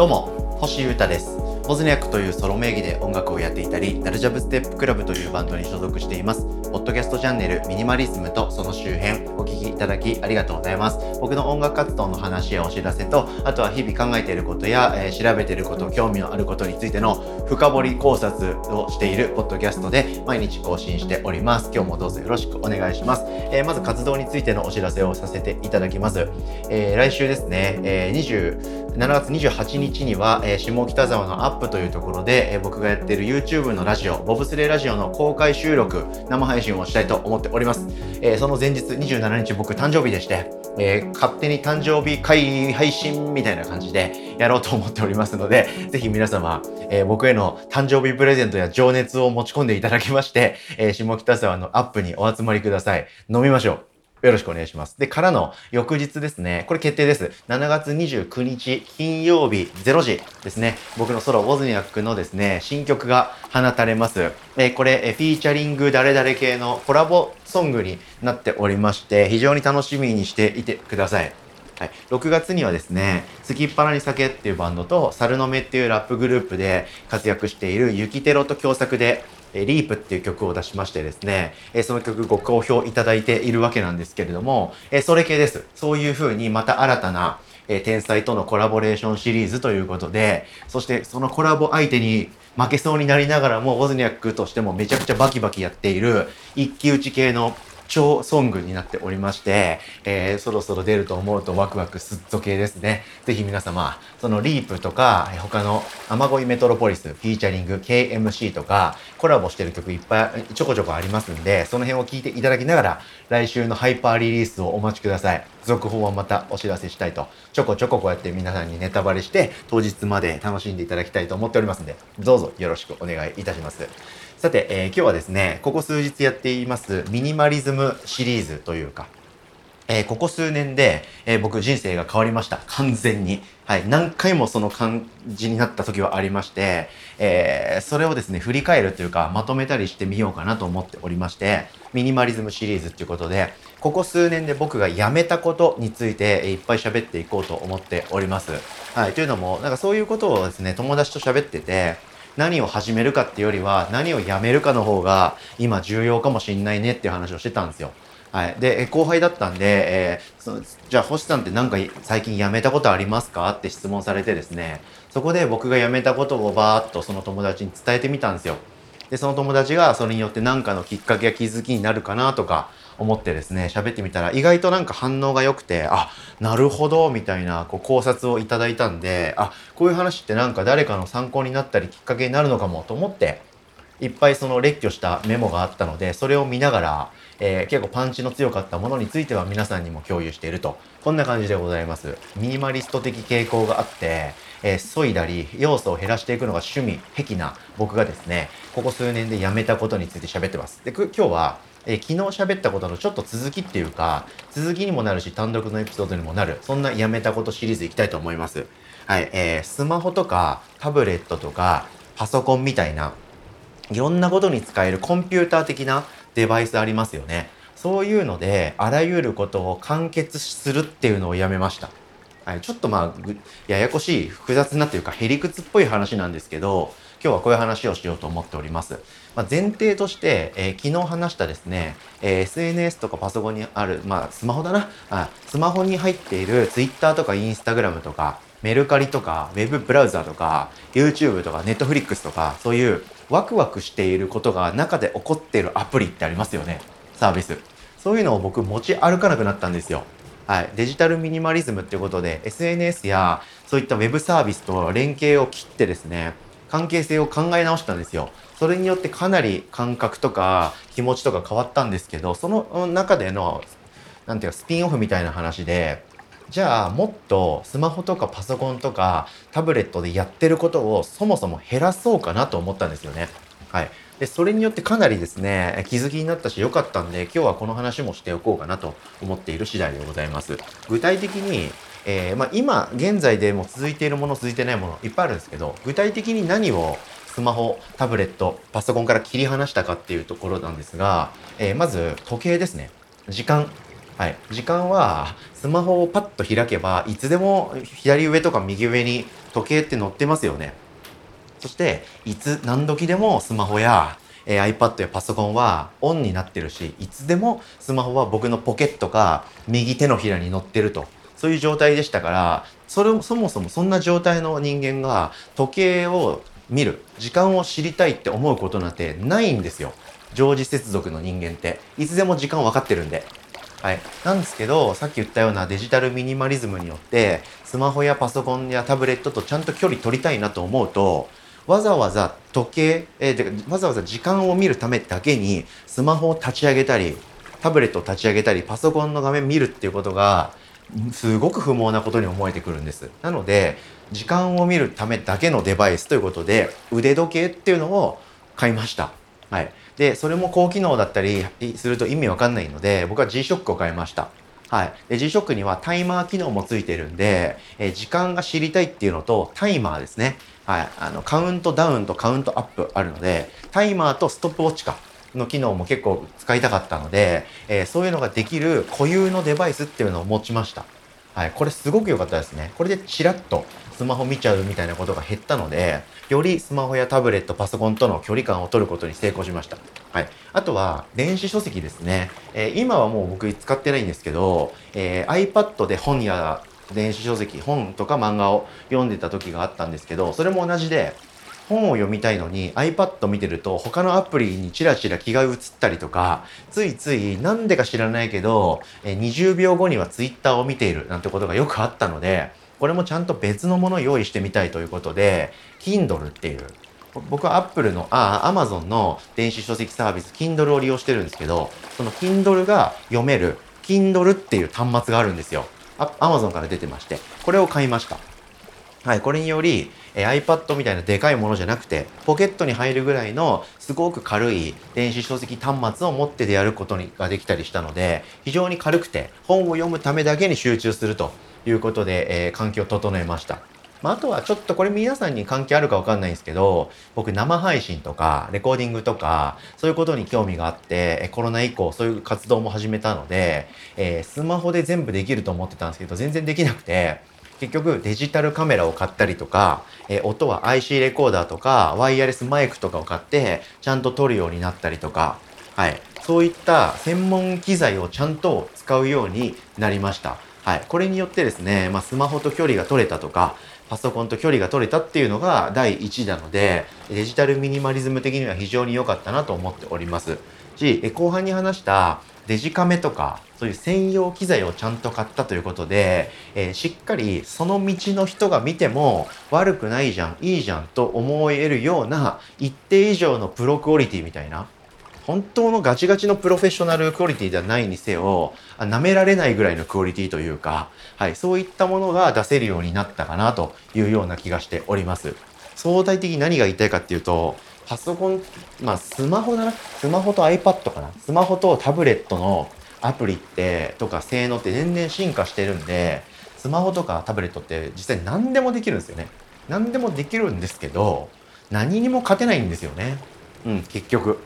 どうも星優太です。ボズニャックというソロ名義で音楽をやっていたりダルジャブステップクラブというバンドに所属しています。ポッドキャストチャンネルミニマリズムとその周辺お聞きいただきありがとうございます。僕の音楽活動の話やお知らせとあとは日々考えていることや、えー、調べていること興味のあることについての深掘り考察をしているポッドキャストで毎日更新しております。今日もどうぞよろしくお願いします、えー、まず活動についてのお知らせをさせていただきます、えー、来週ですね、えー、7月28日には、えー、下北沢のアップというところで、えー、僕がやっている YouTube のラジオ、ボブスレーラジオの公開収録、生配信配信をしたいと思っております。えー、その前日27日僕誕生日でして、えー、勝手に誕生日会配信みたいな感じでやろうと思っておりますので、ぜひ皆様、えー、僕への誕生日プレゼントや情熱を持ち込んでいただきまして、え、下北沢のアップにお集まりください。飲みましょう。よろしくお願いします。で、からの翌日ですね、これ決定です。7月29日金曜日0時ですね、僕のソロウォズニャックのですね、新曲が放たれます。えこれ、フィーチャリング誰々系のコラボソングになっておりまして、非常に楽しみにしていてください。はい、6月にはですね、スキッパラに酒っていうバンドと、サルノメっていうラップグループで活躍しているユキテロと共作で、リープっていう曲を出しましてですね、その曲ご好評いただいているわけなんですけれども、それ系です。そういう風にまた新たな天才とのコラボレーションシリーズということで、そしてそのコラボ相手に負けそうになりながらも、ウォズニャックとしてもめちゃくちゃバキバキやっている一騎打ち系の超ソングになっておりまして、えー、そろそろ出ると思うとワクワクすっと系ですね。ぜひ皆様、そのリープとか、他の雨乞いメトロポリス、フィーチャリング、KMC とか、コラボしてる曲いっぱいちょこちょこありますんで、その辺を聞いていただきながら、来週のハイパーリリースをお待ちください。続報はまたお知らせしたいと、ちょこちょここうやって皆さんにネタバレして、当日まで楽しんでいただきたいと思っておりますんで、どうぞよろしくお願いいたします。さて、えー、今日はですね、ここ数日やっていますミニマリズムシリーズというか、えー、ここ数年で、えー、僕人生が変わりました。完全に。はい。何回もその感じになった時はありまして、えー、それをですね、振り返るというか、まとめたりしてみようかなと思っておりまして、ミニマリズムシリーズっていうことで、ここ数年で僕がやめたことについていっぱい喋っていこうと思っております。はい。というのも、なんかそういうことをですね、友達と喋ってて、何を始めるかっていうよりは何をやめるかの方が今重要かもしんないねっていう話をしてたんですよ。はい。で、後輩だったんで、えー、そじゃあ星さんって何か最近辞めたことありますかって質問されてですね、そこで僕が辞めたことをバーっとその友達に伝えてみたんですよ。で、その友達がそれによって何かのきっかけや気づきになるかなとか思ってですね、喋ってみたら意外となんか反応が良くて、あ、なるほど、みたいなこう考察をいただいたんで、あ、こういう話ってなんか誰かの参考になったりきっかけになるのかもと思って、いっぱいその列挙したメモがあったので、それを見ながら、えー、結構パンチの強かったものについては皆さんにも共有していると。こんな感じでございます。ミニマリスト的傾向があって、えー、削いだり、要素を減らしていくのが趣味、癖な僕がですね、ここ数年でやめたことについて喋ってます。で、今日は、えー、昨日喋ったことのちょっと続きっていうか、続きにもなるし、単独のエピソードにもなる、そんなやめたことシリーズいきたいと思います。はい、えー、スマホとか、タブレットとか、パソコンみたいな、いろんなことに使えるコンピューター的なデバイスありますよね。そういうので、あらゆることを完結するっていうのをやめました。はい、ちょっとまあ、ややこしい、複雑なというか、へりくつっぽい話なんですけど、今日はこういう話をしようと思っております。まあ、前提として、えー、昨日話したですね、えー、SNS とかパソコンにある、まあ、スマホだなあ、スマホに入っている Twitter とか Instagram とか、メルカリとか、Web ブラウザとか、YouTube とか、Netflix とか、そういうワクワクしていることが中で起こっているアプリってありますよね。サービス。そういうのを僕持ち歩かなくなったんですよ。はい。デジタルミニマリズムってことで、SNS やそういった Web サービスと連携を切ってですね、関係性を考え直したんですよ。それによってかなり感覚とか気持ちとか変わったんですけど、その中での、何ていうかスピンオフみたいな話で、じゃあもっとスマホとかパソコンとかタブレットでやってることをそもそも減らそうかなと思ったんですよね。はい。で、それによってかなりですね、気づきになったし良かったんで、今日はこの話もしておこうかなと思っている次第でございます。具体的に、えー、まあ、今、現在でも続いているもの、続いてないもの、いっぱいあるんですけど、具体的に何をスマホ、タブレット、パソコンから切り離したかっていうところなんですが、えー、まず時計ですね。時間。はい、時間はスマホをパッと開けばいつでも左上とか右上に時計って載ってますよね。そしていつ何時でもスマホや、えー、iPad やパソコンはオンになってるしいつでもスマホは僕のポケットか右手のひらに乗ってると。そういう状態でしたからそれそもそもそんな状態の人間が時計を見る時間を知りたいって思うことなんてないんですよ。常時接続の人間って。いつでも時間分かってるんで。はい。なんですけど、さっき言ったようなデジタルミニマリズムによって、スマホやパソコンやタブレットとちゃんと距離取りたいなと思うと、わざわざ時計、えー、わざわざ時間を見るためだけに、スマホを立ち上げたり、タブレットを立ち上げたり、パソコンの画面見るっていうことが、すごく不毛なことに思えてくるんです。なので、時間を見るためだけのデバイスということで、腕時計っていうのを買いました。はい。で、それも高機能だったりすると意味わかんないので、僕は G-SHOCK を買いました。はい。で、G-SHOCK にはタイマー機能もついてるんで、え時間が知りたいっていうのと、タイマーですね。はい。あの、カウントダウンとカウントアップあるので、タイマーとストップウォッチか。の機能も結構使いたかったので、えー、そういうのができる固有のデバイスっていうのを持ちました。はい。これすごく良かったですね。これでチラッとスマホ見ちゃうみたいなことが減ったので、よりスマホやタブレット、パソコンとの距離感を取ることに成功しました。はい。あとは、電子書籍ですね。えー、今はもう僕使ってないんですけど、えー、iPad で本や電子書籍、本とか漫画を読んでた時があったんですけど、それも同じで、本を読みたいのに iPad 見てると他のアプリにチラチラ気が移ったりとか、ついついなんでか知らないけど、20秒後には Twitter を見ているなんてことがよくあったので、これもちゃんと別のものを用意してみたいということで、Kindle っていう、僕は Apple の、あ、Amazon の電子書籍サービス、Kindle を利用してるんですけど、その Kindle が読める、Kindle っていう端末があるんですよ。Amazon から出てまして、これを買いました。はい、これにより、え iPad みたいなでかいものじゃなくて、ポケットに入るぐらいのすごく軽い電子書籍端末を持ってでやることにができたりしたので、非常に軽くて本を読むためだけに集中するということで、えー、環境を整えました。まあ、あとはちょっとこれ皆さんに関係あるかわかんないんですけど、僕生配信とかレコーディングとかそういうことに興味があって、コロナ以降そういう活動も始めたので、えー、スマホで全部できると思ってたんですけど、全然できなくて、結局デジタルカメラを買ったりとか、えー、音は IC レコーダーとかワイヤレスマイクとかを買ってちゃんと撮るようになったりとか、はい、そういった専門機材をちゃんと使うようになりました。はい。これによってですね、まあ、スマホと距離が取れたとか、パソコンと距離が取れたっていうのが第一なので、デジタルミニマリズム的には非常に良かったなと思っております。し、後半に話したデジカメとか、そういう専用機材をちゃんと買ったということで、えー、しっかりその道の人が見ても悪くないじゃん、いいじゃんと思えるような一定以上のプロクオリティみたいな、本当のガチガチのプロフェッショナルクオリティではないにせよ、舐められないぐらいのクオリティというか、はい、そういったものが出せるようになったかなというような気がしております。相対的に何が言いたいかっていうと、パソコン、まあスマホだな。スマホと iPad かな。スマホとタブレットのアプリってとか性能って全然進化してるんで、スマホとかタブレットって実際何でもできるんですよね。何でもできるんですけど、何にも勝てないんですよね。うん、結局。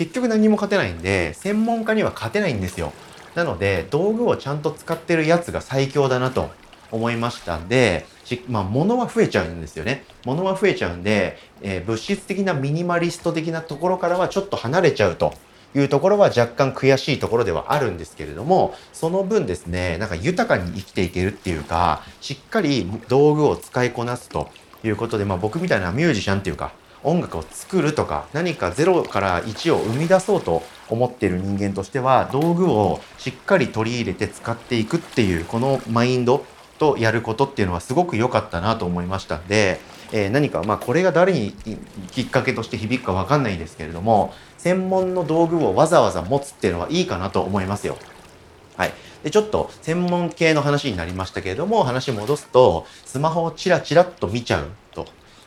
結局何も勝てないんで、専門家には勝てないんですよ。なので、道具をちゃんと使ってるやつが最強だなと思いましたんで、まあ、物は増えちゃうんですよね。物は増えちゃうんで、えー、物質的なミニマリスト的なところからはちょっと離れちゃうというところは若干悔しいところではあるんですけれども、その分ですね、なんか豊かに生きていけるっていうか、しっかり道具を使いこなすということで、まあ僕みたいなミュージシャンっていうか、音楽を作るとか何か0から1を生み出そうと思ってる人間としては道具をしっかり取り入れて使っていくっていうこのマインドとやることっていうのはすごく良かったなと思いましたんで、えー、何かまあこれが誰にきっかけとして響くかわかんないんですけれども専門の道具をわざわざ持つっていうのはいいかなと思いますよ。はい。で、ちょっと専門系の話になりましたけれども、話戻すと、スマホをチラチラっと見ちゃう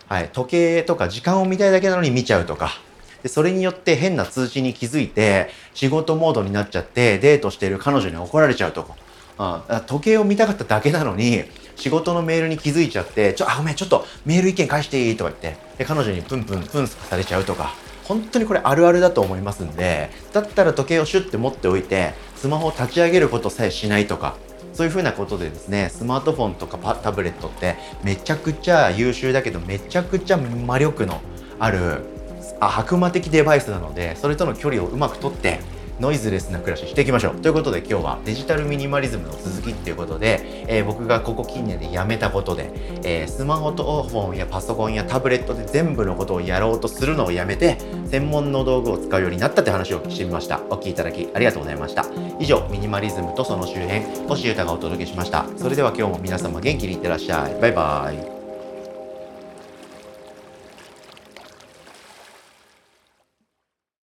はい、時計とか時間を見たいだけなのに見ちゃうとか、でそれによって変な通知に気づいて仕事モードになっちゃってデートしてる彼女に怒られちゃうとか、時計を見たかっただけなのに仕事のメールに気づいちゃってちょあごめんちょっとメール意見返していいとか言ってで彼女にプンプンプンされちゃうとか。本当にこれあるあるだと思いますんでだったら時計をシュッて持っておいてスマホを立ち上げることさえしないとか。そういうふうなことでですねスマートフォンとかタブレットってめちゃくちゃ優秀だけどめちゃくちゃ魔力のあるあ悪魔的デバイスなのでそれとの距離をうまくとってノイズレスな暮らししていきましょう。ということで今日はデジタルミニマリズムの続きっていうことで、えー、僕がここ近年でやめたことで、えー、スマホとフォンやパソコンやタブレットで全部のことをやろうとするのをやめて専門の道具を使うようになったって話をしてみました。お聴きいただきありがとうございました。以上ミニマリズムとその周辺星優太がお届けしました。それでは今日も皆様元気にいってらっしゃい。バイバイ。